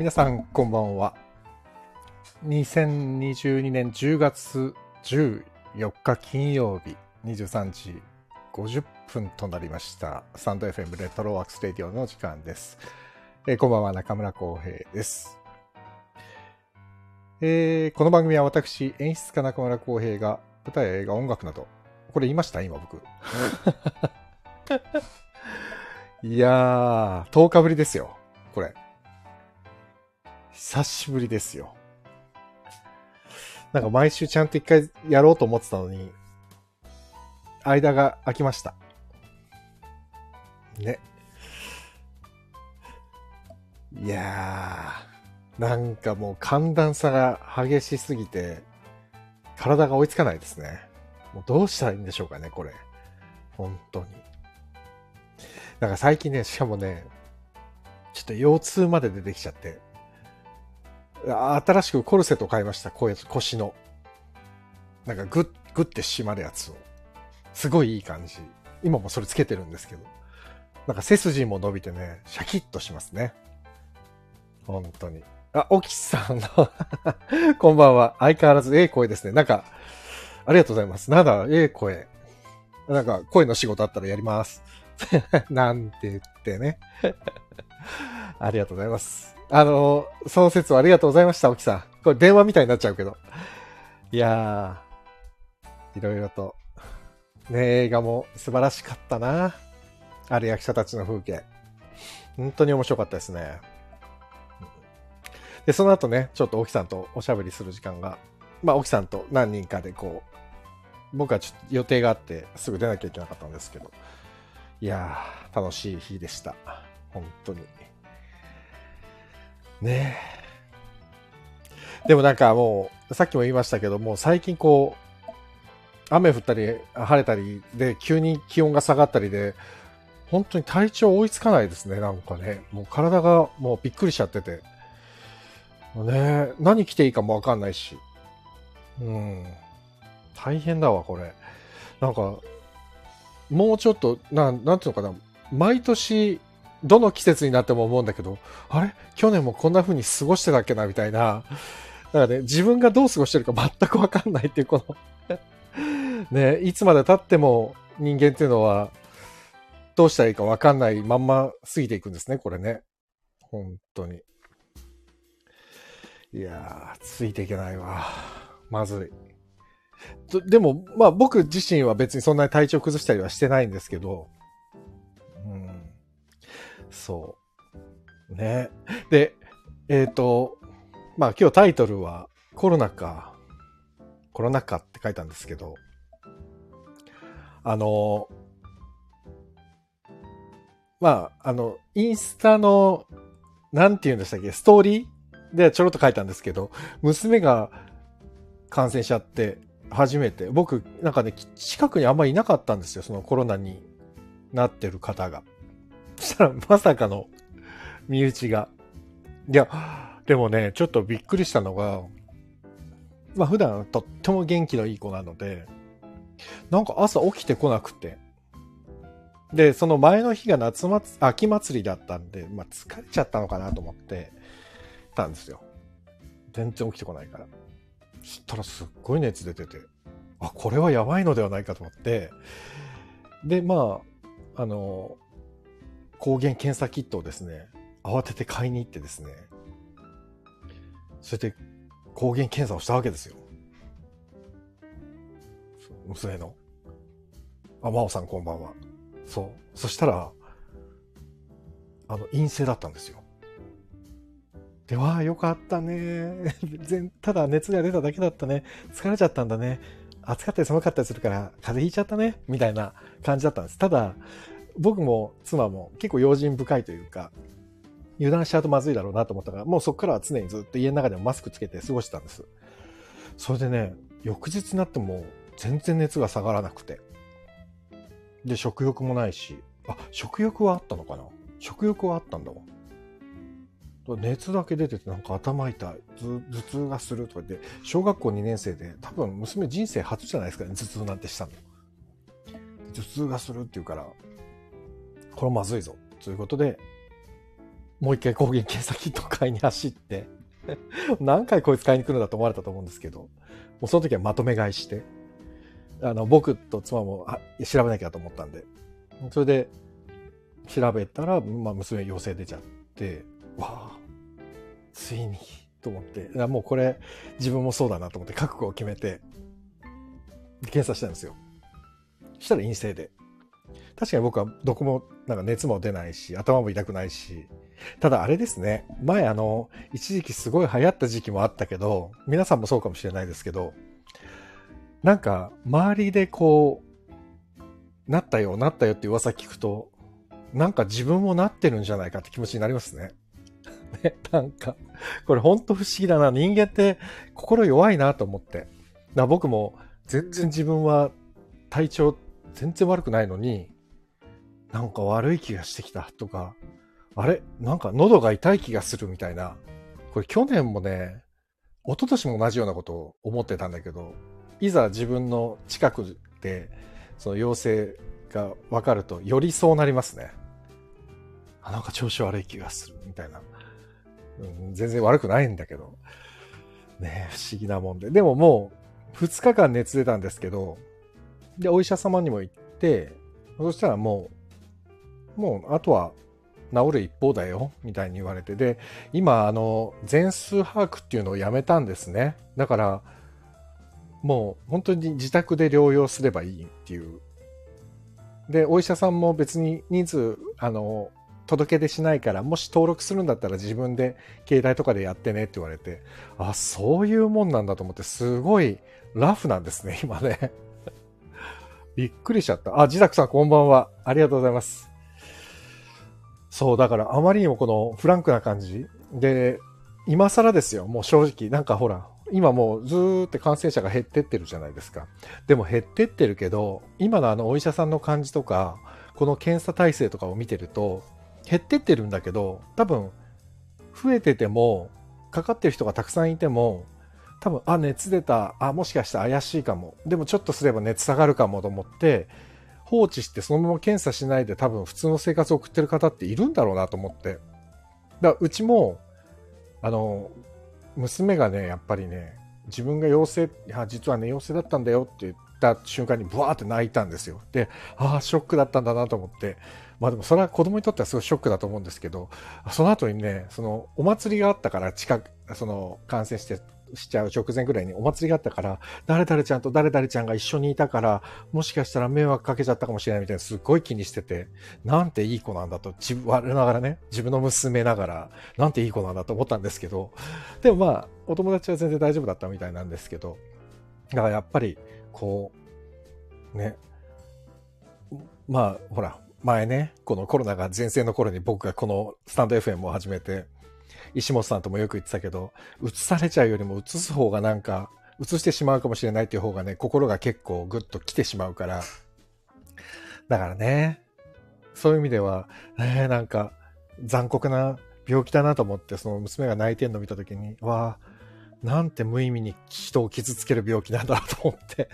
皆さんこんばんは。2022年10月14日金曜日23時50分となりました。スタンド FM レトロワークスレディオの時間です、えーこんばんは中村浩平です、えーこの番組は私演出家中村浩平が舞台や映画音楽などこれ言いました？今僕。いやー10日ぶりですよこれ久しぶりですよ。なんか毎週ちゃんと一回やろうと思ってたのに、間が空きました。ね。いやー、なんかもう寒暖差が激しすぎて、体が追いつかないですね。もうどうしたらいいんでしょうかね、これ。本当に。なんか最近ね、しかもね、ちょっと腰痛まで出てきちゃって、新しくコルセット買いました、声腰の。なんかグッ、グッて締まるやつを。すごいいい感じ。今もそれつけてるんですけど。なんか背筋も伸びてね、シャキッとしますね。本当に。あ、おきさんの こんばんは。相変わらずええ声ですね。なんか、ありがとうございます。なんだ、ええ声。なんか、声の仕事あったらやります。なんて言ってね。ありがとうございます。あの、その説はありがとうございました、沖さん。これ電話みたいになっちゃうけど。いやー、いろいろと。ね、映画も素晴らしかったな。ある役者たちの風景。本当に面白かったですね。で、その後ね、ちょっと沖さんとおしゃべりする時間が、まあ、沖さんと何人かでこう、僕はちょっと予定があって、すぐ出なきゃいけなかったんですけど、いやー、楽しい日でした。本当に。ねえ。でもなんかもう、さっきも言いましたけども、最近こう、雨降ったり、晴れたりで、急に気温が下がったりで、本当に体調追いつかないですね、なんかね。もう体がもうびっくりしちゃってて。ね何着ていいかもわかんないし。うん。大変だわ、これ。なんか、もうちょっと、なん、なんていうのかな。毎年、どの季節になっても思うんだけど、あれ？去年もこんな風に過ごしてたっけなみたいな。だからね、自分がどう過ごしてるか全くわかんないっていう、この ね、いつまで経っても人間っていうのは、どうしたらいいかわかんないまんま過ぎていくんですね、これね。本当に。いやー、ついていけないわ。まずい。でも、まあ僕自身は別にそんなに体調崩したりはしてないんですけど、そう。ね。で、えっ、と、まあ今日タイトルはコロナ禍、コロナ禍って書いたんですけど、あの、まあ、あの、インスタの、なんて言うんでしたっけ、ストーリーでちょろっと書いたんですけど、娘が感染しちゃって、初めて。僕、なんかね、近くにあんまりいなかったんですよ、そのコロナになってる方が。そしたら、まさかの身内が。いや、でもね、ちょっとびっくりしたのが、まあ普段とっても元気のいい子なので、なんか朝起きてこなくて。で、その前の日が夏祭り、秋祭りだったんで、まあ疲れちゃったのかなと思ってたんですよ。全然起きてこないから。そしたらすっごい熱出てて、あ、これはやばいのではないかと思って、で、まあ、あの、抗原検査キットをですね、慌てて買いに行ってですね、それで抗原検査をしたわけですよ。娘の。あ、真央さんこんばんは。そう。そしたら、あの、陰性だったんですよ。で、わあ、よかったね。全ただ熱が出ただけだったね。疲れちゃったんだね。暑かったり寒かったりするから、風邪ひいちゃったね。みたいな感じだったんです。ただ、僕も妻も結構用心深いというか、油断しちゃうとまずいだろうなと思ったから、もうそこからは常にずっと家の中でもマスクつけて過ごしてたんです。それでね、翌日になっても全然熱が下がらなくて。で、食欲もないし、あ、食欲はあったのかな？食欲はあったんだわ。熱だけ出ててなんか頭痛い、頭頭痛がするとか言って、小学校2年生で多分娘人生初じゃないですかね、頭痛なんてしたの。頭痛がするって言うから、これまずいぞ。ということで、もう一回抗原検査キット買いに走って 何回こいつ買いに来るんだと思われたと思うんですけど、もうその時はまとめ買いして、あの、僕と妻も調べなきゃと思ったんで、それで調べたら、まあ、娘陽性出ちゃって、わあ、ついに、と思って、もうこれ自分もそうだなと思って覚悟を決めて、検査したんですよ。したら陰性で。確かに僕はどこもなんか熱も出ないし、頭も痛くないし、ただあれですね、前あの、一時期すごい流行った時期もあったけど、皆さんもそうかもしれないですけど、なんか周りでこう、なったよ、なったよって噂聞くと、なんか自分もなってるんじゃないかって気持ちになりますね。ね、なんか、これほんと不思議だな。人間って心弱いなと思って。だ僕も全然自分は体調全然悪くないのに、なんか悪い気がしてきたとか、あれ？なんか喉が痛い気がするみたいな。これ去年もね、一昨年も同じようなことを思ってたんだけど、いざ自分の近くでその陽性が分かるとよりそうなりますね。あ、なんか調子悪い気がするみたいな。うん、全然悪くないんだけど。ね不思議なもんで。でももう2日間熱出たんですけど、で、お医者様にも行って、そしたらもう、もうあとは治る一方だよ、みたいに言われて。で、今、あの、全数把握っていうのをやめたんですね。だから、もう本当に自宅で療養すればいいっていう。で、お医者さんも別に人数、あの、届け出しないから、もし登録するんだったら自分で携帯とかでやってねって言われて、あ、そういうもんなんだと思って、すごいラフなんですね、今ね。びっくりしちゃった。あ、自宅さんこんばんは。ありがとうございます。そう、だからあまりにもこのフランクな感じで、今更ですよ、もう正直。なんかほら、今もうずーって感染者が減ってってるじゃないですか。でも減ってってるけど、今のあのお医者さんの感じとか、この検査体制とかを見てると、減ってってるんだけど、多分、増えてても、かかってる人がたくさんいても、多分、あ、熱出た、あ、もしかして怪しいかも。でもちょっとすれば熱下がるかもと思って、放置してそのまま検査しないで多分普通の生活を送ってる方っているんだろうなと思って。だうちも、あの、娘がね、やっぱりね、自分が陽性、いや、実はね、陽性だったんだよって言った瞬間にブワーって泣いたんですよ。で、ああ、ショックだったんだなと思って。まあでもそれは子供にとってはすごいショックだと思うんですけど、その後にね、そのお祭りがあったから近く、その感染してしちゃう直前ぐらいにお祭りがあったから、誰々ちゃんと誰々ちゃんが一緒にいたから、もしかしたら迷惑かけちゃったかもしれないみたいなすっごい気にしてて、なんていい子なんだと、自分、我ながらね、自分の娘ながら、なんていい子なんだと思ったんですけど、でもまあ、お友達は全然大丈夫だったみたいなんですけど、だからやっぱり、こう、ね、まあ、ほら、前ね、このコロナが前線の頃に僕がこのスタンド FM を始めて、石本さんともよく言ってたけど、映されちゃうよりも映す方がなんか、映してしまうかもしれないっていう方がね、心が結構グッと来てしまうから。だからね、そういう意味では、えー、なんか残酷な病気だなと思って、その娘が泣いてんの見た時に、わあ、なんて無意味に人を傷つける病気なんだと思って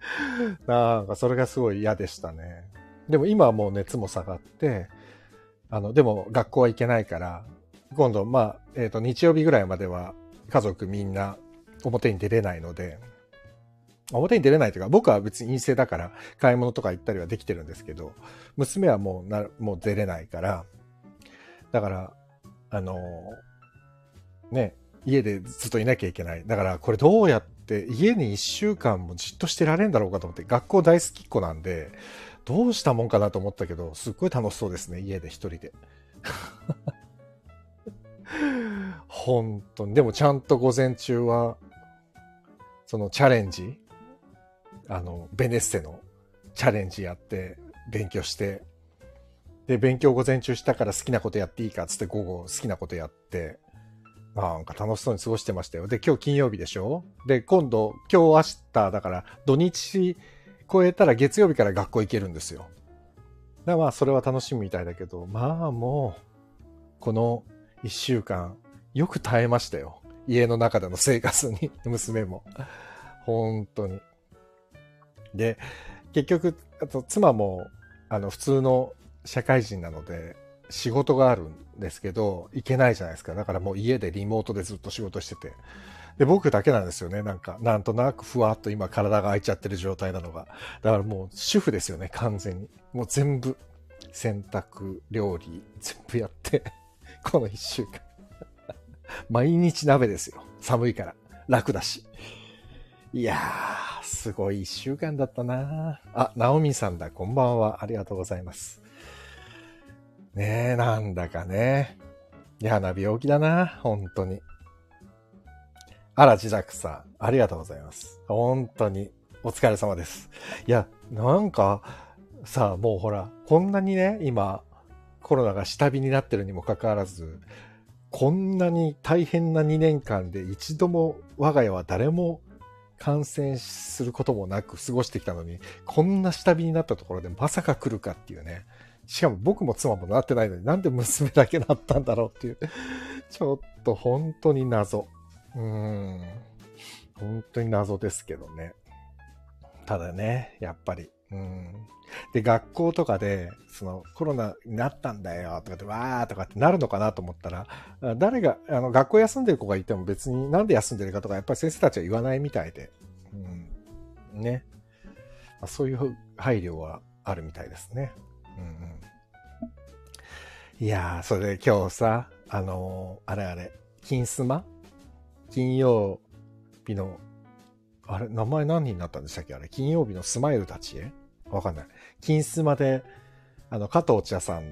なんかそれがすごい嫌でしたね。でも今はもう熱も下がって、あの、でも学校は行けないから、今度、まあ、えっ、ー、と、日曜日ぐらいまでは家族みんな表に出れないので、表に出れないというか、僕は別に陰性だから買い物とか行ったりはできてるんですけど、娘はもうな、もう出れないから、だから、あの、ね、家でずっといなきゃいけない。だからこれどうやって家に一週間もじっとしてられんだろうかと思って、学校大好きっ子なんで、どうしたもんかなと思ったけど、すっごい楽しそうですね、家で一人で。本当に。でもちゃんと午前中は、そのチャレンジ、あの、ベネッセのチャレンジやって、勉強して、で、勉強午前中したから好きなことやっていいかっつって午後好きなことやって、なんか楽しそうに過ごしてましたよ。で、今日金曜日でしょ？で、今度、今日明日だから土日超えたら月曜日から学校行けるんですよ。だからまあそれは楽しみみたいだけど、まあもう、この一週間、よく耐えましたよ。家の中での生活に、娘も。本当に。で、結局、あと妻も、あの、普通の社会人なので、仕事があるんですけど、行けないじゃないですか。だからもう家でリモートでずっと仕事してて。で、僕だけなんですよね。なんか、なんとなくふわっと今体が空いちゃってる状態なのが。だからもう主婦ですよね、完全に。もう全部、洗濯、料理、全部やってこの一週間 毎日鍋ですよ。寒いから。楽だし。いやー、すごい一週間だったなあ、ナオミさんだ。こんばんは。ありがとうございます。ねえ、なんだかね。嫌な病気だな。本当に。あら、自宅さん。ありがとうございます。本当に。お疲れ様です。いや、なんか、さあ、もうほら、こんなにね、今、コロナが下火になってるにもかかわらず、こんなに大変な2年間で一度も我が家は誰も感染することもなく過ごしてきたのに、こんな下火になったところでまさか来るかっていうね。しかも僕も妻もなってないのになんで娘だけなったんだろうっていう。ちょっと本当に謎。うーん。本当に謎ですけどね。ただね、やっぱり。うん。で、学校とかで、そのコロナになったんだよとかって、わーとかってなるのかなと思ったら、誰が、あの、学校休んでる子がいても別になんで休んでるかとか、やっぱり先生たちは言わないみたいで、うん。ね。ま、そういう配慮はあるみたいですね。うんうん。いやー、それで今日さ、あのー、あれあれ、金スマ？金曜日の、あれ、名前何になったんでしたっけ？あれ、金曜日のスマイルたちへ？わかんない。金スマで、あの、加藤茶さん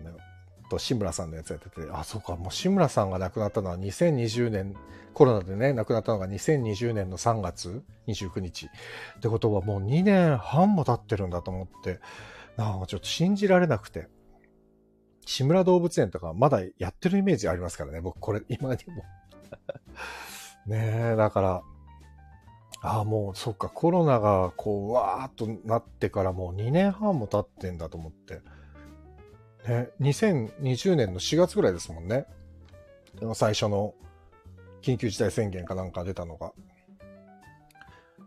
と志村さんのやつやってて、あ、そうか、もう志村さんが亡くなったのは2020年、コロナでね、亡くなったのが2020年の3月29日。ってことはもう2年半も経ってるんだと思って、なんかちょっと信じられなくて。志村動物園とかまだやってるイメージありますからね、僕これ今にも ねえ、だから、ああ、もう、そっか、コロナが、こう、わーっとなってからもう2年半も経ってんだと思って。ね、2020年の4月ぐらいですもんね。最初の緊急事態宣言かなんか出たのが。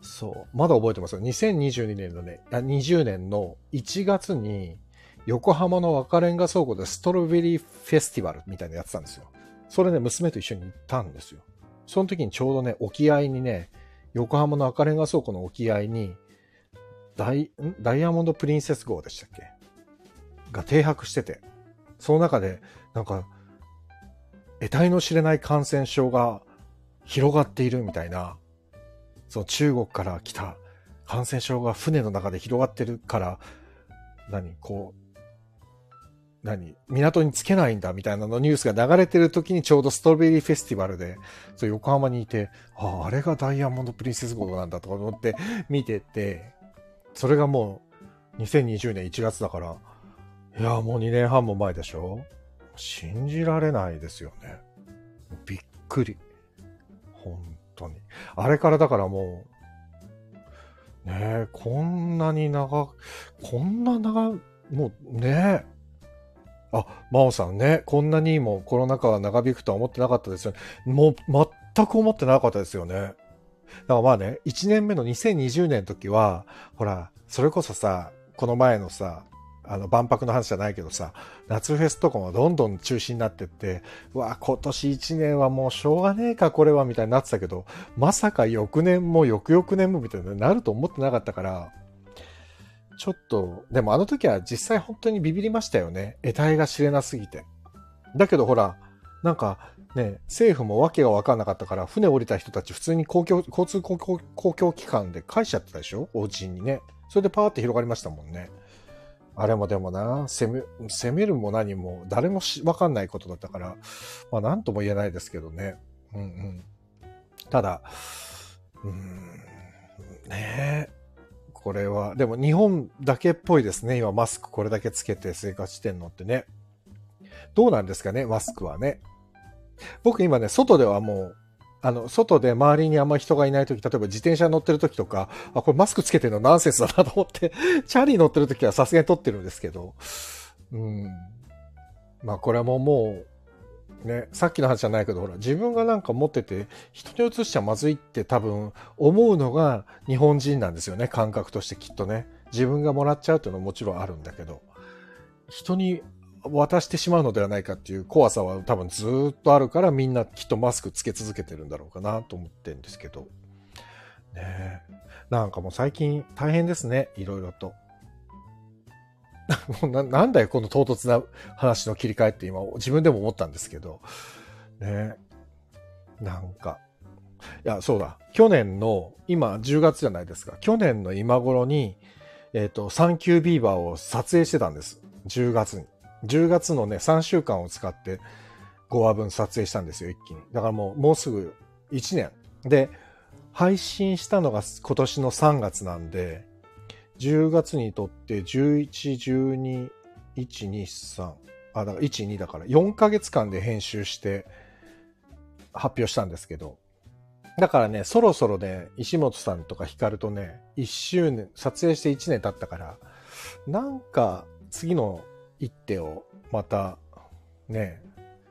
そう。まだ覚えてますよ。2022年のね、20年の1月に、横浜の赤レンガ倉庫でストロベリーフェスティバルみたいなのやってたんですよ。それね、娘と一緒に行ったんですよ。その時にちょうどね、沖合にね、横浜の赤レンガ倉庫の沖合に、ダイ、ダイヤモンドプリンセス号でしたっけ？が停泊してて、その中で、なんか、得体の知れない感染症が広がっているみたいな、その中国から来た感染症が船の中で広がってるから、何？こう、何港につけないんだみたいなのニュースが流れてる時にちょうどストロベリーフェスティバルで、そう横浜にいて、ああ、あれがダイヤモンドプリンセス号なんだとか思って見てて、それがもう2020年1月だから、いや、もう2年半も前でしょ？信じられないですよね。びっくり。本当に。あれからだからもう、ねえ、こんなに長、こんな長、もうねえ、あ、真央さんね、こんなにもコロナ禍が長引くとは思ってなかったですよね。もう全く思ってなかったですよね。だからまあね、1年目の2020年の時は、ほら、それこそさ、この前のさ、あの、万博の話じゃないけどさ、夏フェスとかもどんどん中止になってって、うわ、今年1年はもうしょうがねえか、これは、みたいになってたけど、まさか翌年も翌々年もみたいになると思ってなかったから、ちょっと、でもあの時は実際本当にビビりましたよね。得体が知れなすぎて。だけどほら、なんかね、政府も訳が分かんなかったから、船降りた人たち普通に公共、交通公共公共機関で返しちゃってたでしょ？お家にね。それでパーって広がりましたもんね。あれもでもな、攻め、攻めるも何も誰もわかんないことだったから、まあなんとも言えないですけどね。うんうん。ただ、うん、ねえ。これは。でも日本だけっぽいですね。今マスクこれだけつけて生活してんのってね。どうなんですかね、マスクはね。僕今ね、外ではもう、あの、外で周りにあんまり人がいないとき、例えば自転車乗ってるときとか、あ、これマスクつけてるの？ナンセンスだなと思って、チャリー乗ってるときはさすがに撮ってるんですけど、うん。まあこれももう、ね、さっきの話じゃないけど、ほら、自分がなんか持ってて、人に移しちゃまずいって多分思うのが日本人なんですよね、感覚としてきっとね。自分がもらっちゃうっていうのはもちろんあるんだけど、人に渡してしまうのではないかっていう怖さは多分ずっとあるからみんなきっとマスクつけ続けてるんだろうかなと思ってるんですけど。ねなんかもう最近大変ですね、いろいろと。な なんだよ、この唐突な話の切り替えって今自分でも思ったんですけど。ねなんか。いや、そうだ。去年の、今10月じゃないですか。去年の今頃に、えっ、ー、と、サンキュービーバーを撮影してたんです。10月に。10月のね、3週間を使って5話分撮影したんですよ、一気に。だからもう、もうすぐ1年。で、配信したのが今年の3月なんで、10月にとって11、12、1、2、3、あ、だから1、2だから4ヶ月間で編集して発表したんですけど、だからね、そろそろね、石本さんとかヒカルとね、1周年、撮影して1年経ったから、なんか次の一手をまたね、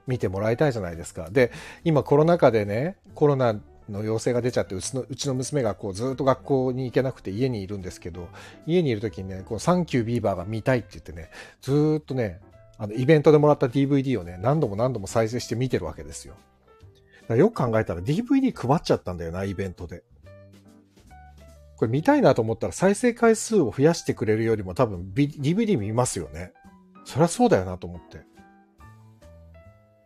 見てもらいたいじゃないですか。で、今コロナ禍でね、コロナの陽性が出ちゃってうちのうちの娘がこうずっと学校に行けなくて家にいるんですけど家にいる時にねこうサンキュービーバーが見たいって言ってねずっとねあのイベントでもらった DVD をね何度も何度も再生して見てるわけですよ。よく考えたら DVD 配っちゃったんだよなイベントで。これ見たいなと思ったら再生回数を増やしてくれるよりも多分 DVD 見ますよね。そりゃそうだよなと思って。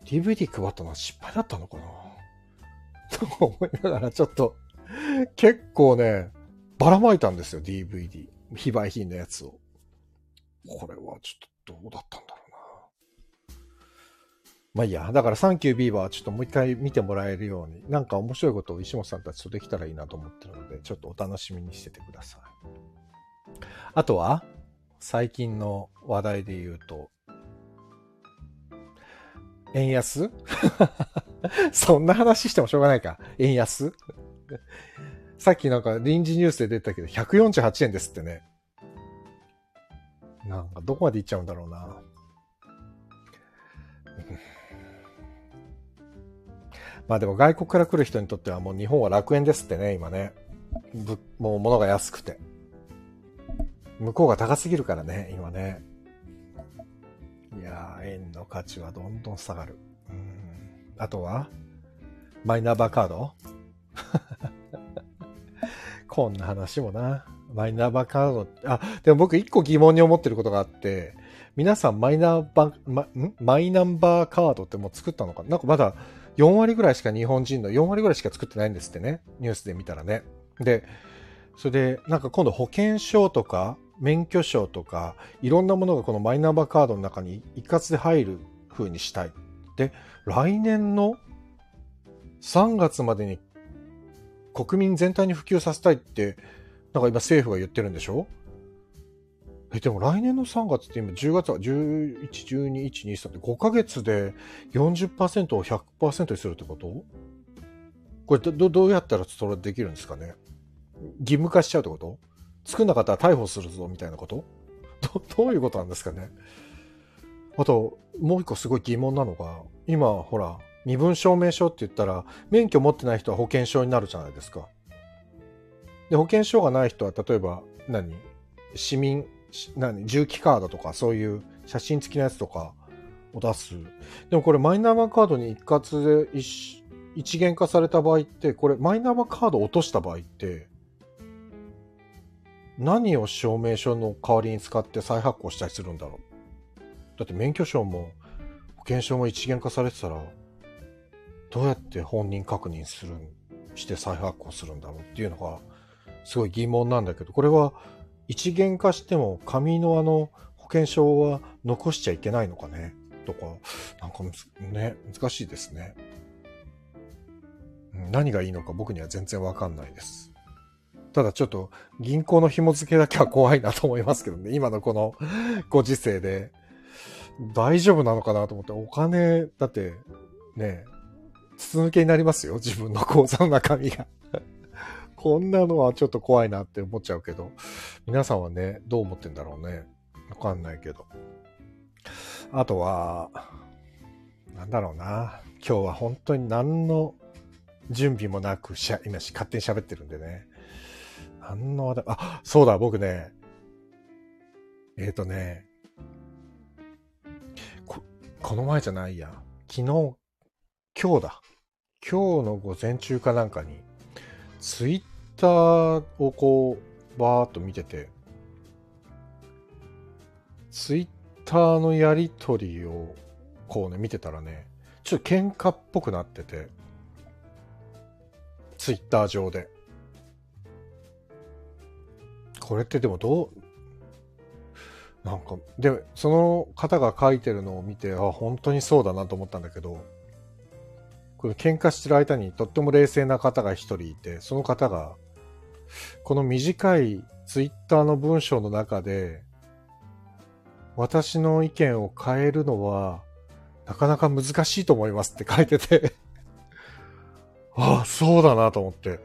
DVD 配ったのは失敗だったのかな？と思いながらちょっと、結構ね、ばらまいたんですよ、DVD。非売品のやつを。これはちょっとどうだったんだろうな。まあいいや。だからサンキュービーバーちょっともう一回見てもらえるように、なんか面白いことを石本さんたちとできたらいいなと思ってるので、ちょっとお楽しみにしててください。あとは、最近の話題で言うと、円安？そんな話してもしょうがないか。円安？さっきなんか臨時ニュースで出たけど、148円ですってね。なんかどこまで行っちゃうんだろうな。まあでも外国から来る人にとってはもう日本は楽園ですってね、今ね。もう物が安くて。向こうが高すぎるからね、今ね。いやー、円の価値はどんどん下がる。あとは？マイナンバーカード？こんな話もな。マイナンバーカード。あ、でも僕一個疑問に思ってることがあって、皆さんマイナンバー、ま、マイナンバーカードってもう作ったのか？なんかまだ4割ぐらいしか日本人の4割ぐらいしか作ってないんですってね。ニュースで見たらね。で、それでなんか今度保険証とか免許証とかいろんなものがこのマイナンバーカードの中に一括で入る風にしたい。で、来年の3月までに国民全体に普及させたいって、なんか今政府が言ってるんでしょ？え、でも来年の3月って今10月は11、12、1、2、3って5ヶ月で40%を100%にするってこと？これど、どうやったらそれできるんですかね？義務化しちゃうってこと？作んなかったら逮捕するぞみたいなこと？ど、どういうことなんですかね？あと、もう一個すごい疑問なのが、今、ほら、身分証明書って言ったら、免許持ってない人は保険証になるじゃないですか。で、保険証がない人は、例えば何、市民、何、重機カードとか、そういう写真付きのやつとかを出す。でもこれ、マイナンバーカードに一括で一一元化された場合って、これ、マイナンバーカードを落とした場合って、何を証明書の代わりに使って再発行したりするんだろう？だって免許証も保険証も一元化されてたら、どうやって本人確認する、して再発行するんだろうっていうのが、すごい疑問なんだけど、これは一元化しても紙のあの保険証は残しちゃいけないのかね？とか、なんかね、難しいですね。何がいいのか僕には全然わかんないです。ただちょっと銀行の紐付けだけは怖いなと思いますけどね。今のこのご時世で大丈夫なのかなと思って、お金、だって、ね、筒抜けになりますよ。自分の口座の中身が こんなのはちょっと怖いなって思っちゃうけど、皆さんはね、どう思ってんだろうね。わかんないけど。あとは、なんだろうな。今日は本当に何の準備もなくしゃ、今し勝手に喋ってるんでね。何のあ、そうだ、僕ね、えっ、ー、とね、この前じゃないや。昨日、今日だ。今日の午前中かなんかに、ツイッターをこう、バーっと見てて、ツイッターのやりとりをこうね、見てたらね、ちょっと喧嘩っぽくなってて、ツイッター上で。これってでもどう、なんか、で、その方が書いてるのを見て、あ、本当にそうだなと思ったんだけど、この喧嘩してる間にとっても冷静な方が一人いて、その方が、この短いツイッターの文章の中で、私の意見を変えるのは、なかなか難しいと思いますって書いててあ あ、そうだなと思って。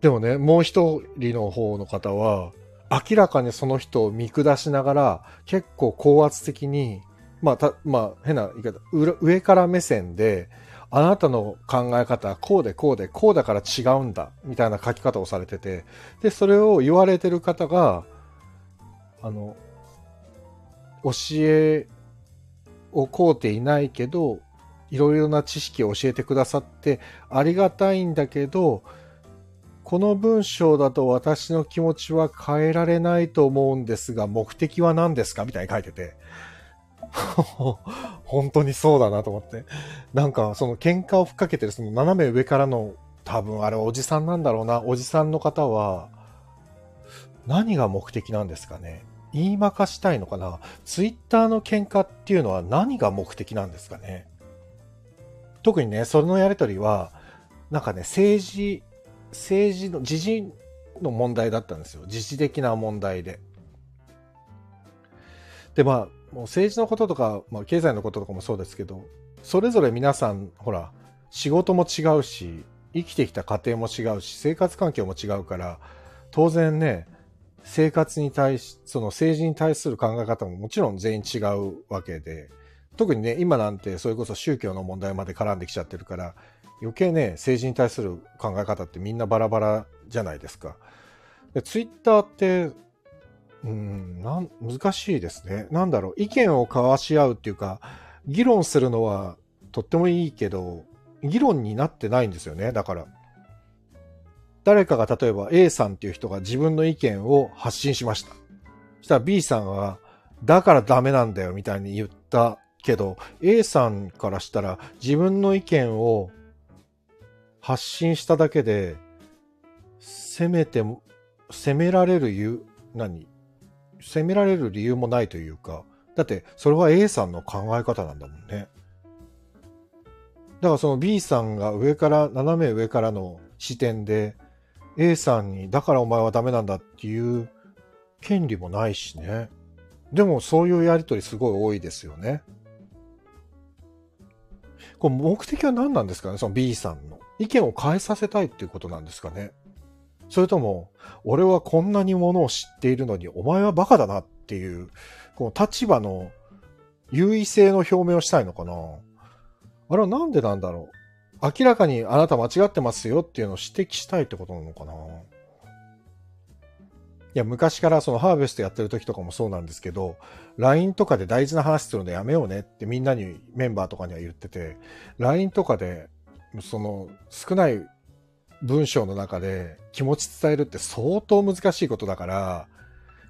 でもね、もう一人の方の方は、明らかにその人を見下しながら、結構高圧的に、まあ、た、まあ、変な言い方、上から目線で、あなたの考え方はこうでこうでこうだから違うんだ、みたいな書き方をされてて、で、それを言われてる方が、あの、教えをこうていないけど、いろいろな知識を教えてくださってありがたいんだけど、この文章だと私の気持ちは変えられないと思うんですが、目的は何ですか？みたいに書いてて。本当にそうだなと思って。なんか、その喧嘩をふっかけてるその斜め上からの、多分あれおじさんなんだろうな。おじさんの方は、何が目的なんですかね？言いまかしたいのかな？ツイッターの喧嘩っていうのは何が目的なんですかね？特にね、そのやりとりは、なんかね、政治、政治の、時事の問題だったんですよ。時事的な問題で。で、まあ、もう政治のこととか、まあ、経済のこととかもそうですけど、それぞれ皆さん、ほら、仕事も違うし、生きてきた家庭も違うし、生活環境も違うから、当然ね、生活に対し、その政治に対する考え方ももちろん全員違うわけで、特にね、今なんてそれこそ宗教の問題まで絡んできちゃってるから、余計ね、政治に対する考え方ってみんなバラバラじゃないですか。でツイッターって、うん、なん難しいですね。なんだろう、意見を交わし合うっていうか、議論するのはとってもいいけど、議論になってないんですよね。だから。誰かが例えば A さんっていう人が自分の意見を発信しました。そしたら B さんは、だからダメなんだよみたいに言ったけど、A さんからしたら自分の意見を発信しただけで、責めても、責められる理由、何？責められる理由もないというか、だってそれは A さんの考え方なんだもんね。だからその B さんが上から、斜め上からの視点で A さんに、だからお前はダメなんだっていう権利もないしね。でもそういうやりとりすごい多いですよね。これ目的は何なんですかね？その B さんの。意見を変えさせたいっていうことなんですかね。それとも、俺はこんなにものを知っているのに、お前はバカだなっていう、この立場の優位性の表明をしたいのかな。あれはなんでなんだろう。明らかにあなた間違ってますよっていうのを指摘したいってことなのかな。いや、昔からそのハーベストやってる時とかもそうなんですけど、LINE とかで大事な話するのやめようねってみんなにメンバーとかには言ってて、LINE とかで、その少ない文章の中で気持ち伝えるって相当難しいことだから、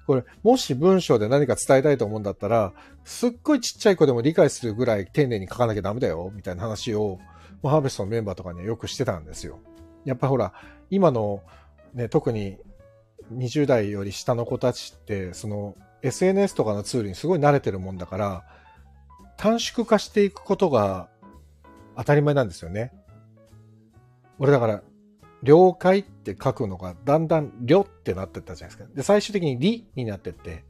これ、もし文章で何か伝えたいと思うんだったら、すっごいちっちゃい子でも理解するぐらい丁寧に書かなきゃダメだよ、みたいな話を、ハーベストのメンバーとかにはよくしてたんですよ。やっぱほら、今のね、特に20代より下の子たちって、その SNS とかのツールにすごい慣れてるもんだから、短縮化していくことが当たり前なんですよね。俺だから、了解って書くのがだんだんりょってなってったじゃないですか。で、最終的にりになってって、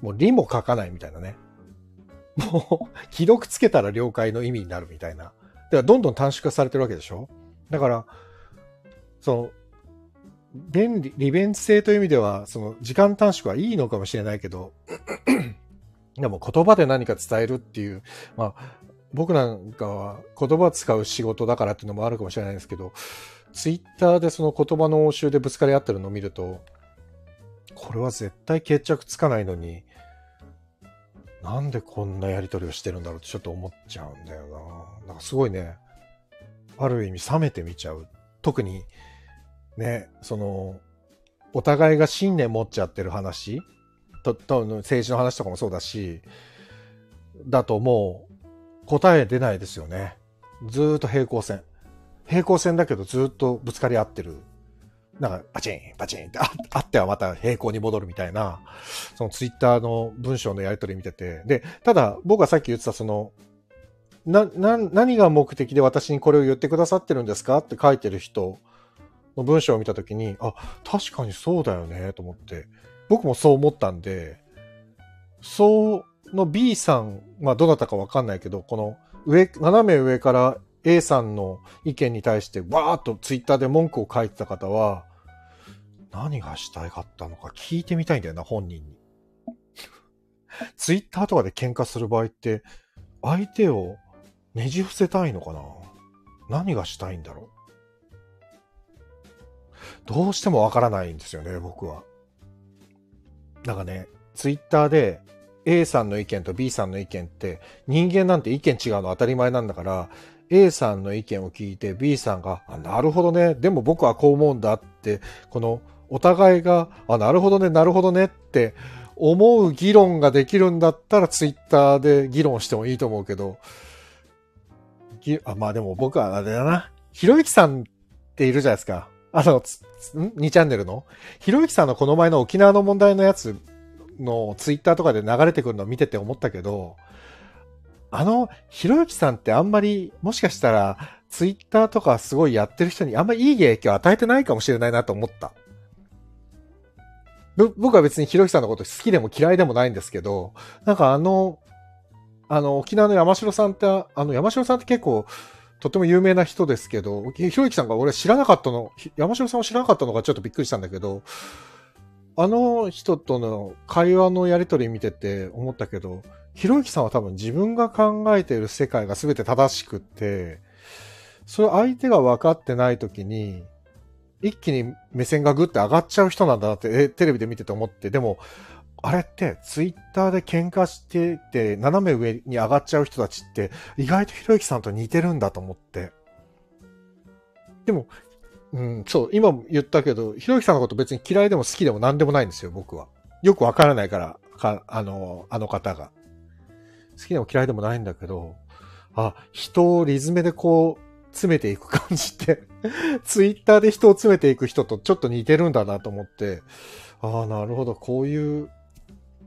もうりも書かないみたいなね。もう、既読つけたら了解の意味になるみたいな。だからどんどん短縮されてるわけでしょだから、その、便利、利便性という意味では、その時間短縮はいいのかもしれないけど、でも言葉で何か伝えるっていう、まあ、僕なんかは言葉使う仕事だからっていうのもあるかもしれないですけど、ツイッターでその言葉の応酬でぶつかり合ってるのを見ると、これは絶対決着つかないのに、なんでこんなやりとりをしてるんだろうってちょっと思っちゃうんだよな。なんかすごいね、ある意味冷めてみちゃう。特に、ね、その、お互いが信念持っちゃってる話と、と、政治の話とかもそうだし、だともう答え出ないですよね。ずっと平行線。平行線だけどずっとぶつかり合ってる。なんか、パチン、パチンってあってはまた平行に戻るみたいな、そのツイッターの文章のやり取り見てて。で、ただ僕がさっき言ってたその、な、な、何が目的で私にこれを言ってくださってるんですかって書いてる人の文章を見たときに、あ、確かにそうだよね、と思って。僕もそう思ったんで、そうの B さん、まあどなたかわかんないけど、この上、斜め上から A さんの意見に対してわーっとツイッターで文句を書いてた方は、何がしたいかったのか聞いてみたいんだよな、本人に。ツイッターとかで喧嘩する場合って、相手をねじ伏せたいのかな？何がしたいんだろう？どうしてもわからないんですよね、僕は。なんかね、ツイッターで A さんの意見と B さんの意見って人間なんて意見違うの当たり前なんだから A さんの意見を聞いて B さんが、あ、なるほどね。でも僕はこう思うんだって、このお互いが、あ、なるほどね、なるほどねって思う議論ができるんだったらツイッターで議論してもいいと思うけど、あまあでも僕はあれだな。ひろゆきさんっているじゃないですか。あの、?2 チャンネルのひろゆきさんのこの前の沖縄の問題のやつのツイッターとかで流れてくるのを見てて思ったけど、あの、ひろゆきさんってあんまり、もしかしたら、ツイッターとかすごいやってる人にあんまりいい影響を与えてないかもしれないなと思った。僕は別にひろゆきさんのこと好きでも嫌いでもないんですけど、なんかあの、あの、沖縄の山城さんって、あの、山城さんって結構、とても有名な人ですけど、ひろゆきさんが俺知らなかったの、山城さんを知らなかったのがちょっとびっくりしたんだけど、あの人との会話のやりとり見てて思ったけど、ひろゆきさんは多分自分が考えている世界が全て正しくって、それ相手が分かってない時に、一気に目線がグッて上がっちゃう人なんだなって、テレビで見てて思って、でも、あれってツイッターで喧嘩してて斜め上に上がっちゃう人たちって意外とひろゆきさんと似てるんだと思って。でも、うん、そう、今も言ったけど、ひろゆきさんのこと別に嫌いでも好きでも何でもないんですよ、僕は。よくわからないから、か、あの、あの方が。好きでも嫌いでもないんだけど、あ、人をリズメでこう、詰めていく感じって ツイッターで人を詰めていく人とちょっと似てるんだなと思って、ああ、なるほど、こういう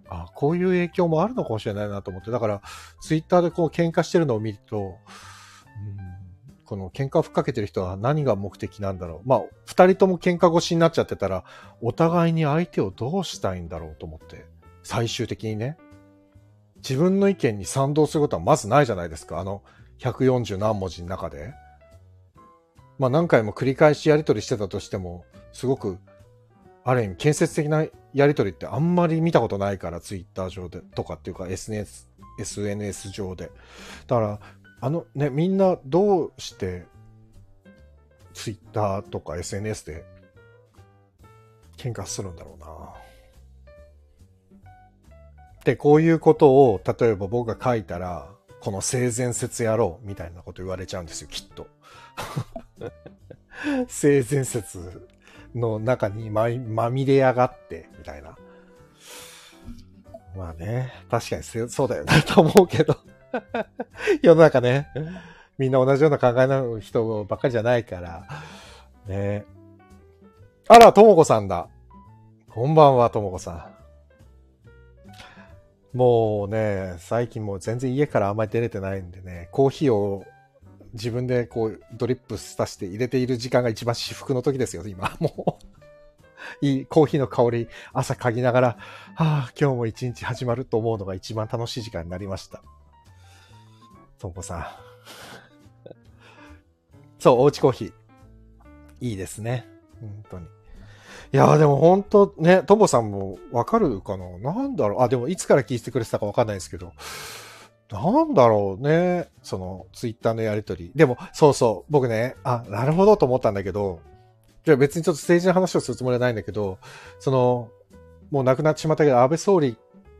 あこういう影響もあるのかもしれないなと思って、だから、ツイッターでこう喧嘩してるのを見ると、うん、この喧嘩をふっかけてる人は何が目的なんだろう。まあ、二人とも喧嘩越しになっちゃってたら、お互いに相手をどうしたいんだろうと思って、最終的にね。自分の意見に賛同することはまずないじゃないですか。あの、140何文字の中で。まあ何回も繰り返しやり取りしてたとしても、すごくある意味建設的なやりとりってあんまり見たことないから、ツイッター上で、とかっていうか SNS、SNS 上で。だから、あのね、みんなどうしてツイッターとか SNS で喧嘩するんだろうな。で、こういうことを、例えば僕が書いたら、この性善説やろうみたいなこと言われちゃうんですよ、きっと。性善説の中にままみれ上がって、みたいな。まあね、確かにそうだよね、と思うけど。世の中ね、みんな同じような考えの人ばっかりじゃないから。ね。あら、ともこさんだ。こんばんは、ともこさん。もうね、最近もう全然家からあんまり出れてないんでね、コーヒーを自分でこうドリップさせて入れている時間が一番至福の時ですよ、今。もういいコーヒーの香り、朝嗅ぎながら、はあ、今日も一日始まると思うのが一番楽しい時間になりました。ともこさん。そう、おうちコーヒー。いいですね。本当に。いやでも本当ね、ともさんもわかるかな？なんだろう。あ、でもいつから聞いてくれてたかわかんないですけど。なんだろうね。その、ツイッターのやりとり。でも、そうそう。僕ね、あ、なるほどと思ったんだけど、じゃあ別にちょっと政治の話をするつもりはないんだけど、その、もう亡くなってしまったけど、安倍総理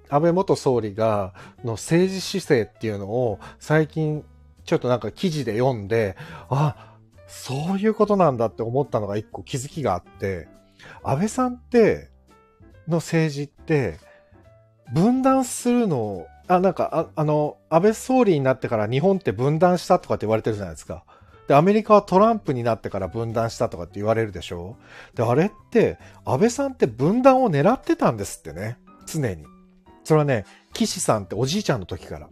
安倍元総理が、の政治姿勢っていうのを最近ちょっとなんか記事で読んで、あ、そういうことなんだって思ったのが一個気づきがあって、安倍さんって、の政治って、分断するのを、あ、なんか、ああの、安倍総理になってから日本って分断したとかって言われてるじゃないですか。で、アメリカはトランプになってから分断したとかって言われるでしょで、あれって、安倍さんって分断を狙ってたんですってね。常に。それはね、岸さんっておじいちゃんの時から。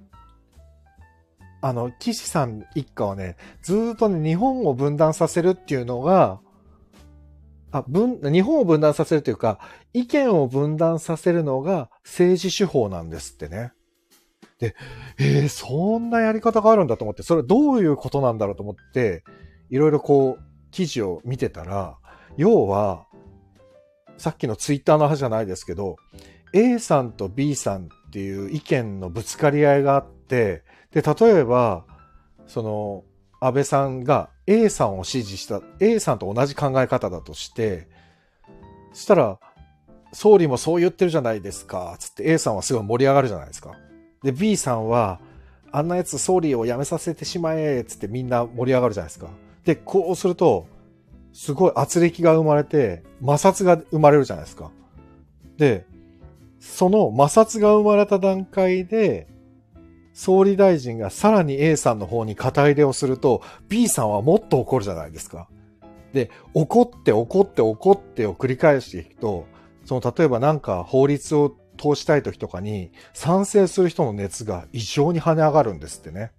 あの、岸さん一家はね、ずっとね、日本を分断させるっていうのが、あ、分、日本を分断させるというか、意見を分断させるのが政治手法なんですってね。で、えー、そんなやり方があるんだと思って、それどういうことなんだろうと思って、いろいろこう、記事を見てたら、要は、さっきのツイッターの話じゃないですけど、A さんと B さんっていう意見のぶつかり合いがあって、で、例えば、その、安倍さんが A さんを支持した、A さんと同じ考え方だとして、そしたら、総理もそう言ってるじゃないですか、つって A さんはすごい盛り上がるじゃないですか。で、B さんは、あんなやつ総理を辞めさせてしまえ、つってみんな盛り上がるじゃないですか。で、こうすると、すごい圧力が生まれて、摩擦が生まれるじゃないですか。で、その摩擦が生まれた段階で、総理大臣がさらに A さんの方に肩入れをすると、B さんはもっと怒るじゃないですか。で、怒って怒って怒ってを繰り返していくと、その例えばなんか法律を通したい時とかに賛成する人の熱が異常に跳ね上がるんですってね。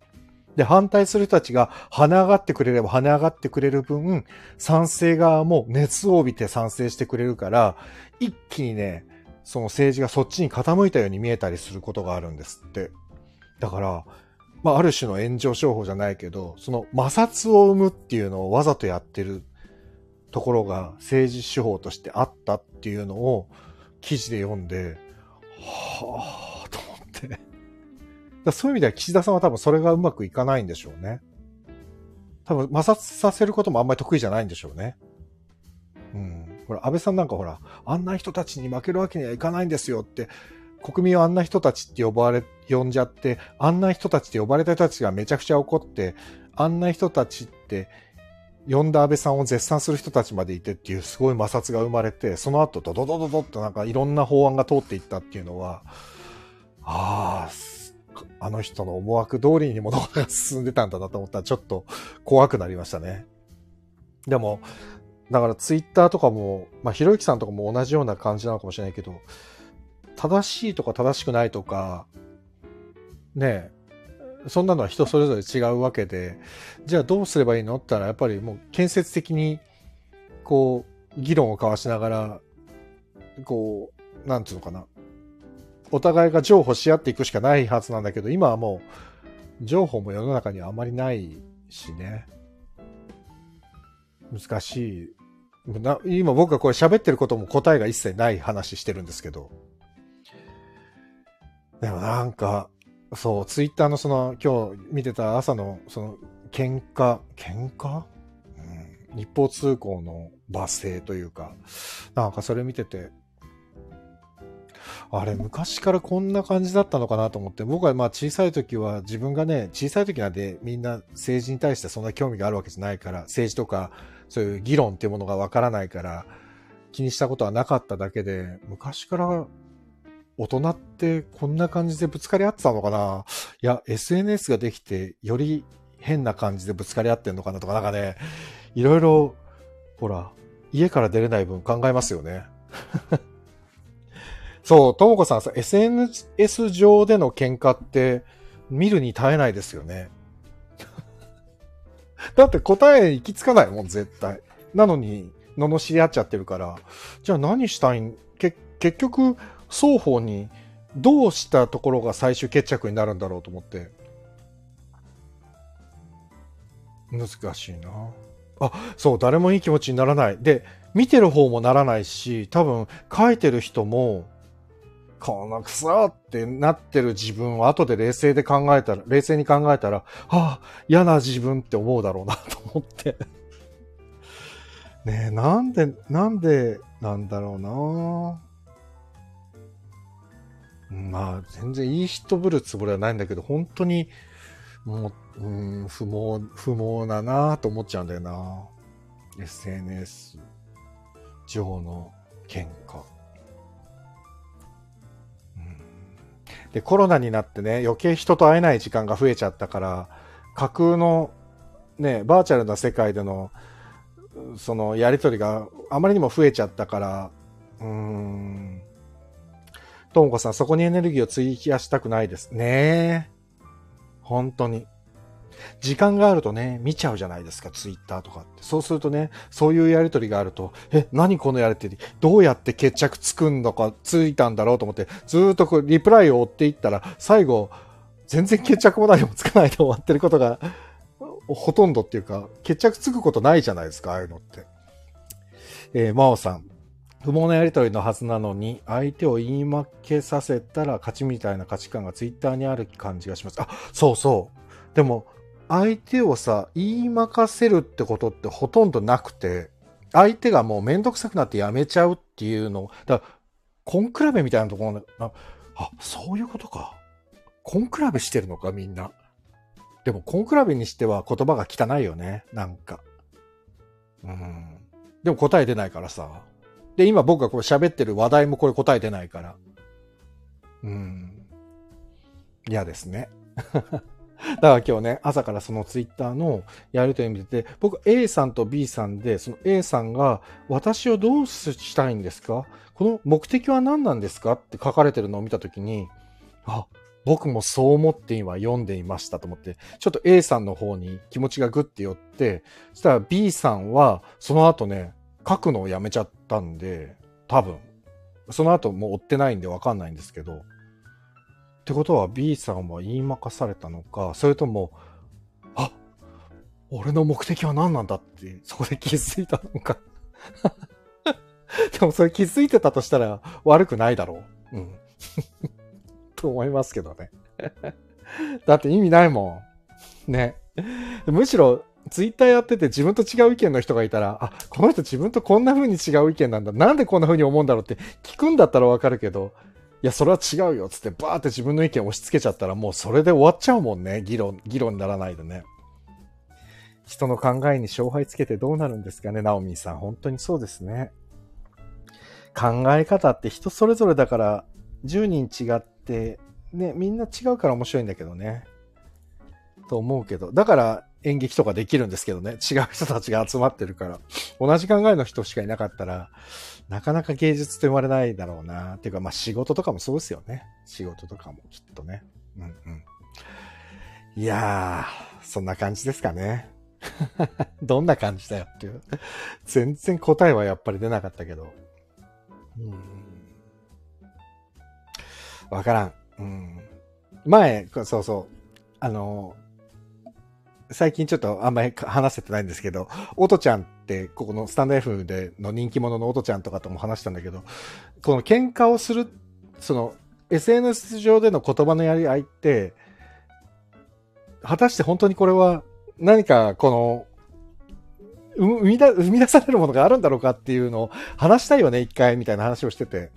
で、反対する人たちが跳ね上がってくれれば跳ね上がってくれる分、賛成側も熱を帯びて賛成してくれるから、一気にね、その政治がそっちに傾いたように見えたりすることがあるんですって。だから、まあ、ある種の炎上商法じゃないけど、その摩擦を生むっていうのをわざとやってるところが政治手法としてあったっていうのを記事で読んで、はぁ、と思って。だそういう意味では岸田さんは多分それがうまくいかないんでしょうね。多分摩擦させることもあんまり得意じゃないんでしょうね。ほら、安倍さんなんかほら、あんな人たちに負けるわけにはいかないんですよって、国民はあんな人たちって呼ばれ、呼んじゃって、あんな人たちって呼ばれた人たちがめちゃくちゃ怒って、あんな人たちって呼んだ安倍さんを絶賛する人たちまでいてっていうすごい摩擦が生まれて、その後ドドドドドってなんかいろんな法案が通っていったっていうのは、ああ、あの人の思惑通りに物事が進んでたんだなと思ったらちょっと怖くなりましたね。でも、だからツイッターとかも、まあ、ひろゆきさんとかも同じような感じなのかもしれないけど、正しいとか正しくないとか、ねえそんなのは人それぞれ違うわけで、じゃあどうすればいいのって言ったら、やっぱりもう建設的に、こう、議論を交わしながら、こう、なんつうのかな。お互いが譲歩し合っていくしかないはずなんだけど、今はもう、譲歩も世の中にはあまりないしね。難しい。今僕がこれ喋ってることも答えが一切ない話してるんですけど。でもなんか、そう、ツイッターのその、今日見てた朝の、その、喧嘩、喧嘩？うん、一方通行の罵声というか、なんかそれ見てて、あれ、昔からこんな感じだったのかなと思って、僕はまあ小さい時は自分がね、小さい時なんでみんな政治に対してそんな興味があるわけじゃないから、政治とかそういう議論っていうものがわからないから、気にしたことはなかっただけで、昔から大人ってこんな感じでぶつかり合ってたのかな？いや、SNS ができてより変な感じでぶつかり合ってんのかなとかなんかね、いろいろ、ほら、家から出れない分考えますよね。そう、ともこさんさ、SNS 上での喧嘩って見るに耐えないですよね。だって答え行き着かないもん、絶対。なのに、罵り合っちゃってるから、じゃあ何したいん、け結局、双方にどうしたところが最終決着になるんだろうと思って。難しいな。あ、そう、誰もいい気持ちにならない。で、見てる方もならないし、多分書いてる人も、このクソってなってる自分を後で冷静で考えたら、冷静に考えたら、はあ、嫌な自分って思うだろうなと思って ねえ、なんで、なんでなんだろうなまあ、全然いい人ぶるつもりはないんだけど、本当に、もう、うん、不毛、不毛だなと思っちゃうんだよな。SNS 上の喧嘩。で、コロナになってね、余計人と会えない時間が増えちゃったから、架空の、ね、バーチャルな世界での、そのやりとりがあまりにも増えちゃったから、うーん。ともこさん、そこにエネルギーを費やしたくないです。ねえ。本当に。時間があるとね、見ちゃうじゃないですか、ツイッターとかって。そうするとね、そういうやりとりがあると、え、何このやりとり、どうやって決着つくんだか、ついたんだろうと思って、ずっとこうリプライを追っていったら、最後、全然決着も何もつかないで終わってることが、ほとんどっていうか、決着つくことないじゃないですか、ああいうのって。えー、真央さん。不毛なやりとりのはずなのに、相手を言い負けさせたら勝ちみたいな価値観がツイッターにある感じがします。あ、そうそう。でも、相手をさ、言い負かせるってことってほとんどなくて、相手がもうめんどくさくなってやめちゃうっていうの、だから、根比べみたいなところあ、あ、そういうことか。根比べしてるのか、みんな。でも、根比べにしては言葉が汚いよね、なんか。うん。でも答え出ないからさ。で、今僕がこれ喋ってる話題もこれ答え出ないから。うん。嫌ですね。だから今日ね、朝からそのツイッターのやりとり見てて、僕 A さんと B さんで、その A さんが私をどうしたいんですか？この目的は何なんですか？って書かれてるのを見たときに、あ、僕もそう思って今読んでいましたと思って、ちょっと A さんの方に気持ちがグッて寄って、そしたら B さんはその後ね、書くのをやめちゃったんで、多分。その後もう追ってないんでわかんないんですけど。ってことは B さんは言いまかされたのか、それとも、あ俺の目的は何なんだって、そこで気づいたのか。でもそれ気づいてたとしたら悪くないだろう。うん。と思いますけどね。だって意味ないもん。ね。むしろ、ツイッターやってて自分と違う意見の人がいたら、あ、この人自分とこんな風に違う意見なんだ。なんでこんな風に思うんだろうって聞くんだったらわかるけど、いや、それは違うよ。つってバーって自分の意見を押し付けちゃったらもうそれで終わっちゃうもんね。議論、議論にならないでね。人の考えに勝敗つけてどうなるんですかね、ナオミンさん。本当にそうですね。考え方って人それぞれだから、10人違って、ね、みんな違うから面白いんだけどね。と思うけど。だから演劇とかできるんですけどね。違う人たちが集まってるから。同じ考えの人しかいなかったら、なかなか芸術と生まれないだろうな。っていうか、まあ仕事とかもそうですよね。仕事とかもきっとね。うんうん。いやー、そんな感じですかね。どんな感じだよっていう。全然答えはやっぱり出なかったけど。うん。わからん。うん。前、そうそう。あの、最近ちょっとあんまり話せてないんですけど、オトちゃんって、ここのスタンド F での人気者のオトちゃんとかとも話したんだけど、この喧嘩をする、その、SNS 上での言葉のやり合いって、果たして本当にこれは何かこの、生み出、生み出されるものがあるんだろうかっていうのを話したいよね、一回みたいな話をしてて。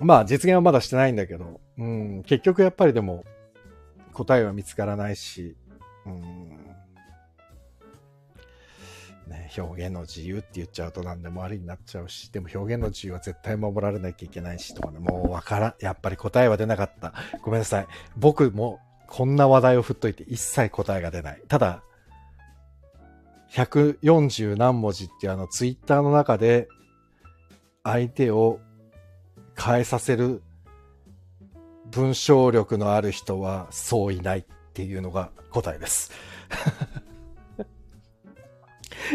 まあ実現はまだしてないんだけど、うん、結局やっぱりでも答えは見つからないし、うんね、表現の自由って言っちゃうと何でもありになっちゃうし、でも表現の自由は絶対守られなきゃいけないしとかね、もうわからん。やっぱり答えは出なかった。ごめんなさい。僕もこんな話題を振っといて一切答えが出ない。ただ、140何文字ってあのツイッターの中で相手を変えさせる文章力のある人はそういないっっていうのが答えです。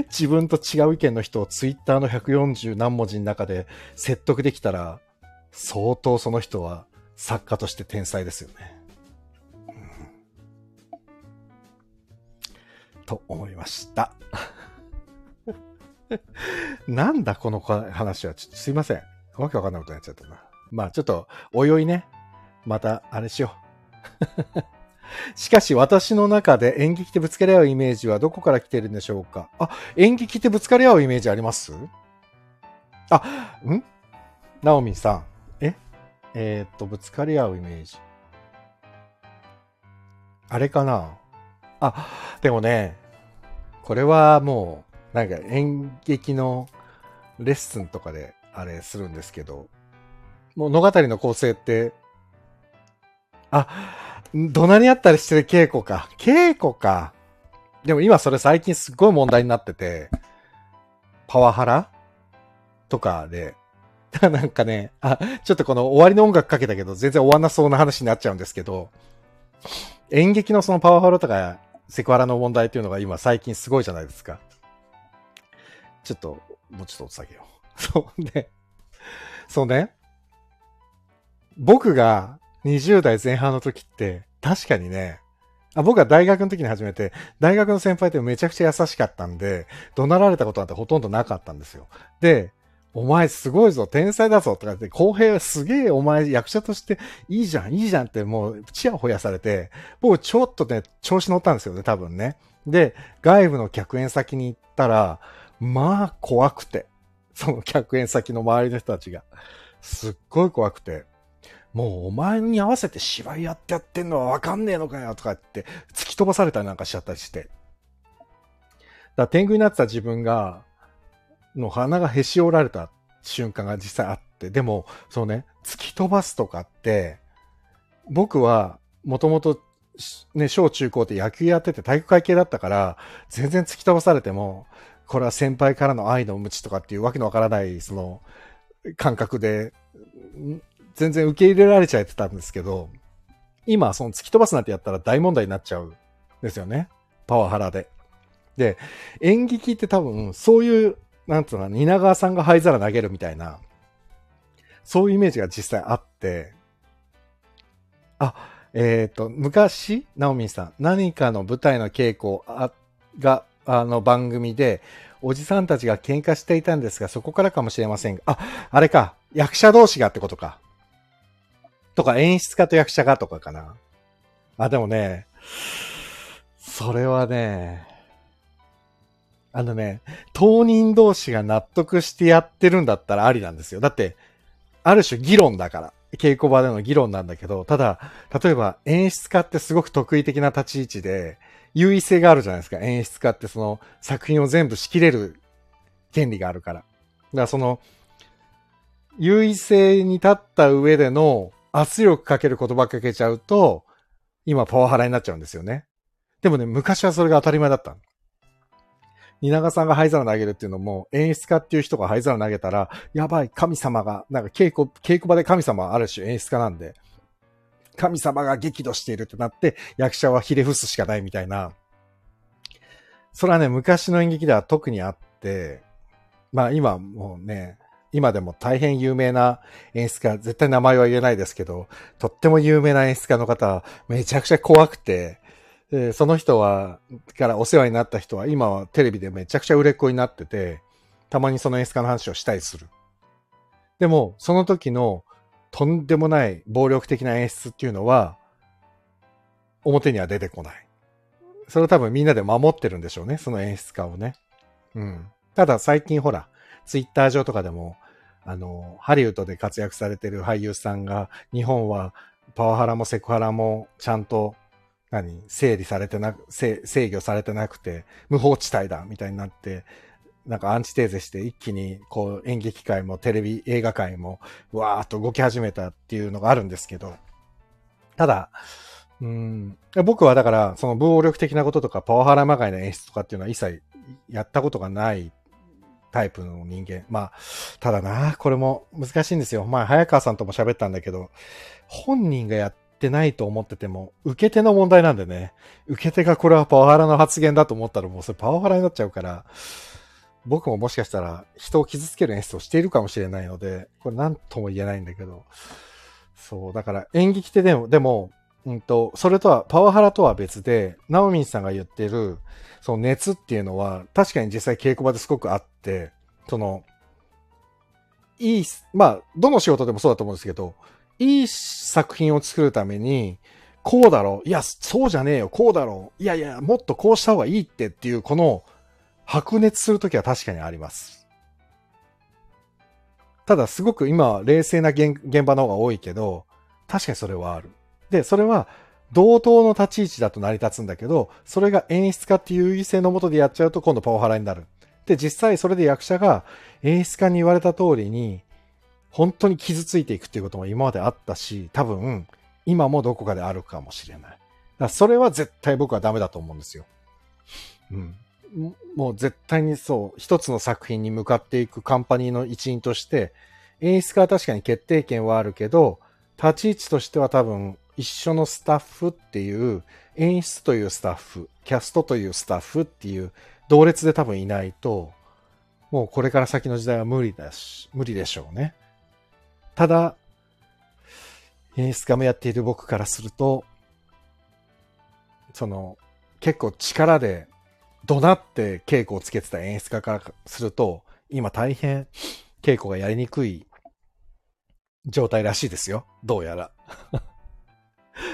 自分と違う意見の人をツイッターの140何文字の中で説得できたら相当その人は作家として天才ですよね。うんと思いました。なんだこの話は。ちょっとすいません。わけわかんないことになっちゃったな。まあちょっと、おいおいね。また、あれしよう。しかし私の中で演劇ってぶつかり合うイメージはどこから来てるんでしょうか？あ、演劇ってぶつかり合うイメージあります？あ、ん？ナオミさん。え？えー、っと、ぶつかり合うイメージ。あれかな？あ、でもね、これはもう、なんか演劇のレッスンとかであれするんですけど、物語の構成って、あ、怒鳴り合ったりしてる稽古か。稽古か。でも今それ最近すっごい問題になってて、パワハラ？とかで、なんかね、あ、ちょっとこの終わりの音楽かけたけど、全然終わんなそうな話になっちゃうんですけど、演劇のそのパワハラとかセクハラの問題っていうのが今最近すごいじゃないですか。ちょっと、もうちょっとお下げよう。そうね。そうね。僕が20代前半の時って、確かにね、あ僕は大学の時に始めて、大学の先輩ってめちゃくちゃ優しかったんで、怒鳴られたことなんてほとんどなかったんですよ。で、お前すごいぞ、天才だぞとか言って、公平はすげえお前役者としていいじゃん、いいじゃんってもうチヤホヤされて、僕ちょっとね、調子乗ったんですよね、多分ね。で、外部の客演先に行ったら、まあ怖くて、その客演先の周りの人たちが。すっごい怖くて。もうお前に合わせて芝居やってやってんのはわかんねえのかよとか言って突き飛ばされたりなんかしちゃったりして。だから天狗になってた自分が、の鼻がへし折られた瞬間が実際あって、でも、そうね、突き飛ばすとかって、僕はもともとね、小中高って野球やってて体育会系だったから、全然突き飛ばされても、これは先輩からの愛の無知とかっていうわけのわからない、その、感覚で、全然受け入れられちゃってたんですけど、今、その突き飛ばすなんてやったら大問題になっちゃうんですよね。パワハラで。で、演劇って多分、そういう、なんつうの、蜷川さんが灰皿投げるみたいな、そういうイメージが実際あって、あ、えっ、ー、と、昔、ナオミンさん、何かの舞台の稽古あが、あの番組で、おじさんたちが喧嘩していたんですが、そこからかもしれませんが、あ、あれか、役者同士がってことか。とか演出家と役者がとかかな。あ、でもね、それはね、あのね、当人同士が納得してやってるんだったらありなんですよ。だって、ある種議論だから。稽古場での議論なんだけど、ただ、例えば演出家ってすごく得意的な立ち位置で、優位性があるじゃないですか。演出家ってその作品を全部仕切れる権利があるから。だからその、優位性に立った上での圧力かける言葉かけちゃうと、今パワハラになっちゃうんですよね。でもね、昔はそれが当たり前だった。蜷川さんが灰皿投げるっていうのも、演出家っていう人が灰皿投げたら、やばい、神様が、なんか稽古、稽古場で神様ある種演出家なんで、神様が激怒しているってなって、役者はひれ伏すしかないみたいな。それはね、昔の演劇では特にあって、まあ今もうね、今でも大変有名な演出家、絶対名前は言えないですけど、とっても有名な演出家の方、めちゃくちゃ怖くて、でその人は、からお世話になった人は、今はテレビでめちゃくちゃ売れっ子になってて、たまにその演出家の話をしたりする。でも、その時のとんでもない暴力的な演出っていうのは、表には出てこない。それを多分みんなで守ってるんでしょうね、その演出家をね。うん。ただ最近ほら、ツイッター上とかでも、あの、ハリウッドで活躍されてる俳優さんが、日本はパワハラもセクハラもちゃんと、何、整理されてなく、制御されてなくて、無法地帯だ、みたいになって、なんかアンチテーゼして一気にこう演劇界もテレビ映画界もわーっと動き始めたっていうのがあるんですけど、ただ、うん、僕はだからその暴力的なこととかパワハラまがいの演出とかっていうのは一切やったことがないタイプの人間。まあ、ただな、これも難しいんですよ。まあ、早川さんとも喋ったんだけど、本人がやってないと思ってても、受け手の問題なんでね、受け手がこれはパワハラの発言だと思ったらもうそれパワハラになっちゃうから、僕ももしかしたら人を傷つける演出をしているかもしれないので、これ何とも言えないんだけど、そう、だから演劇ってでも、でも、うんと、それとは、パワハラとは別で、ナオミンさんが言ってる、その熱っていうのは、確かに実際稽古場ですごくあって、その、いい、まあ、どの仕事でもそうだと思うんですけど、いい作品を作るために、こうだろういや、そうじゃねえよ、こうだろういやいや、もっとこうした方がいいってっていう、この、白熱するときは確かにあります。ただすごく今冷静な現現場の方が多いけど、確かにそれはある。で、それは同等の立ち位置だと成り立つんだけど、それが演出家っていう優位性のもとでやっちゃうと今度パワハラになる。で、実際それで役者が演出家に言われた通りに、本当に傷ついていくっていうことも今まであったし、多分、今もどこかであるかもしれない。だそれは絶対僕はダメだと思うんですよ。うん。もう絶対にそう、一つの作品に向かっていくカンパニーの一員として、演出家は確かに決定権はあるけど、立ち位置としては多分一緒のスタッフっていう、演出というスタッフ、キャストというスタッフっていう同列で多分いないと、もうこれから先の時代は無理だし、無理でしょうね。ただ、演出家もやっている僕からすると、その、結構力で怒鳴って稽古をつけてた演出家からすると、今大変稽古がやりにくい状態らしいですよ。どうやら。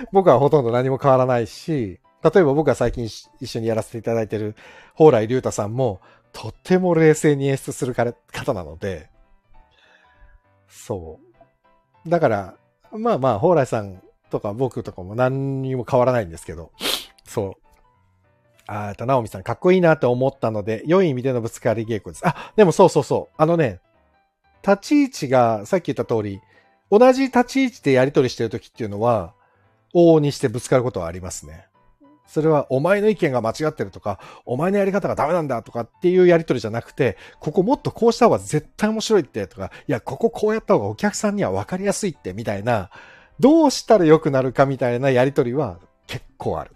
僕はほとんど何も変わらないし、例えば僕が最近一緒にやらせていただいている蓬莱竜太さんも、とっても冷静に演出する方なので、そう。だから、まあまあ、蓬莱さんとか僕とかも何にも変わらないんですけど、そう。あと、ナオミさん、かっこいいなって思ったので、良い意味でのぶつかり稽古です。あ、でもそうそうそう。あのね、立ち位置が、さっき言った通り、同じ立ち位置でやり取りしてる時っていうのは、往々にしてぶつかることはありますね。それは、お前の意見が間違ってるとか、お前のやり方がダメなんだとかっていうやり取りじゃなくて、ここもっとこうした方が絶対面白いってとか、いや、こここうやった方がお客さんには分かりやすいってみたいな、どうしたら良くなるかみたいなやり取りは結構ある。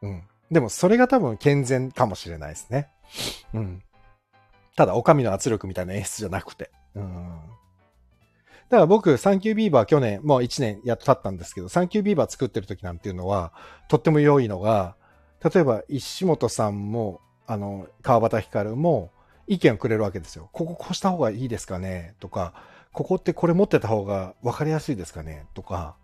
うん。でもそれが多分健全かもしれないですね。うん。ただ、お上の圧力みたいな演出じゃなくて。うん。だから僕、サンキュービーバー去年、もう1年やっと経ったんですけど、サンキュービーバー作ってる時なんていうのは、とっても良いのが、例えば石本さんも、あの、川端光も意見をくれるわけですよ。こここうした方がいいですかね？とか、ここってこれ持ってた方が分かりやすいですかね？とか、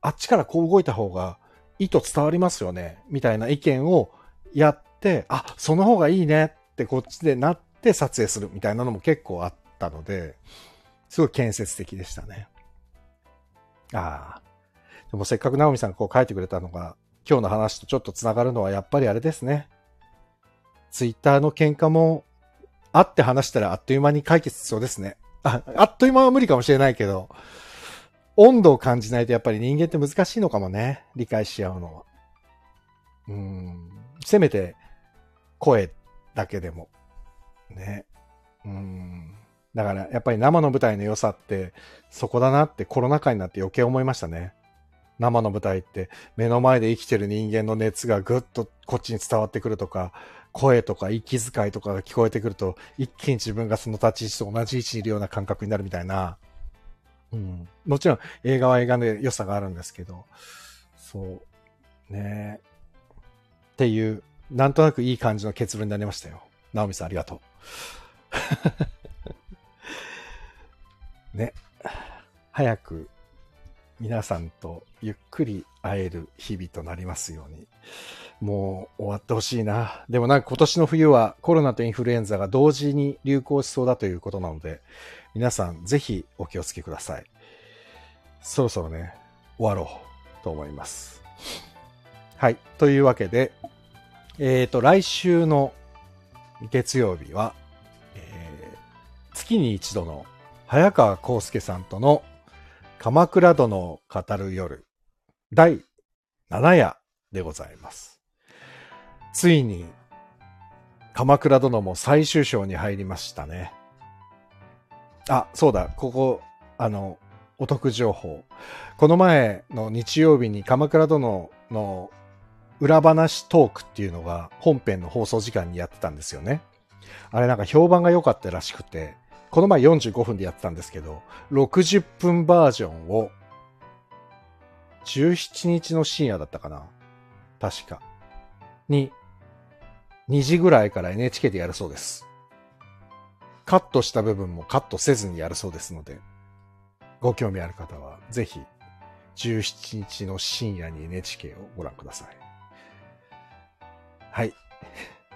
あっちからこう動いた方が意図伝わりますよね？みたいな意見をやって、あ、その方がいいねってこっちでなって撮影するみたいなのも結構あったので、すごい建設的でしたね。ああ。でもせっかくナオミさんがこう書いてくれたのが、今日の話とちょっとつながるのはやっぱりあれですね。ツイッターの喧嘩も、会って話したらあっという間に解決しそうですね。あ、あっという間は無理かもしれないけど、温度を感じないとやっぱり人間って難しいのかもね。理解し合うのは。うん。せめて、声だけでも。ね。うん。だからやっぱり生の舞台の良さってそこだなってコロナ禍になって余計思いましたね。生の舞台って目の前で生きてる人間の熱がぐっとこっちに伝わってくるとか、声とか息遣いとかが聞こえてくると、一気に自分がその立ち位置と同じ位置にいるような感覚になるみたいな。うん。もちろん映画は映画で良さがあるんですけど、そう。ねえっていう、なんとなくいい感じの結論になりましたよ。ナオミさんありがとう。ね、早く皆さんとゆっくり会える日々となりますように。もう終わってほしいな。でもなんか今年の冬はコロナとインフルエンザが同時に流行しそうだということなので、皆さんぜひお気をつけください。そろそろね、終わろうと思います。はい。というわけで、えっ、ー、と、来週の月曜日は、えー、月に一度の早川康介さんとの鎌倉殿を語る夜第7夜でございます。ついに鎌倉殿も最終章に入りましたね。あ、そうだ、ここ、あの、お得情報。この前の日曜日に鎌倉殿の裏話トークっていうのが本編の放送時間にやってたんですよね。あれなんか評判が良かったらしくて、この前45分でやってたんですけど、60分バージョンを、17日の深夜だったかな確か。に、2時ぐらいから NHK でやるそうです。カットした部分もカットせずにやるそうですので、ご興味ある方は、ぜひ、17日の深夜に NHK をご覧ください。はい。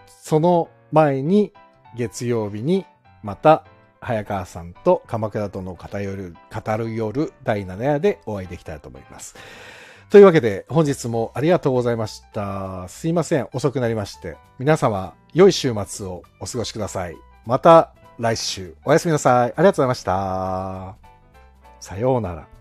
その前に、月曜日にまた早川さんと鎌倉殿を語る語る夜第7夜でお会いできたらと思います。というわけで、本日もありがとうございました。すいません、遅くなりまして。皆様、良い週末をお過ごしください。また来週、おやすみなさい。ありがとうございました。さようなら。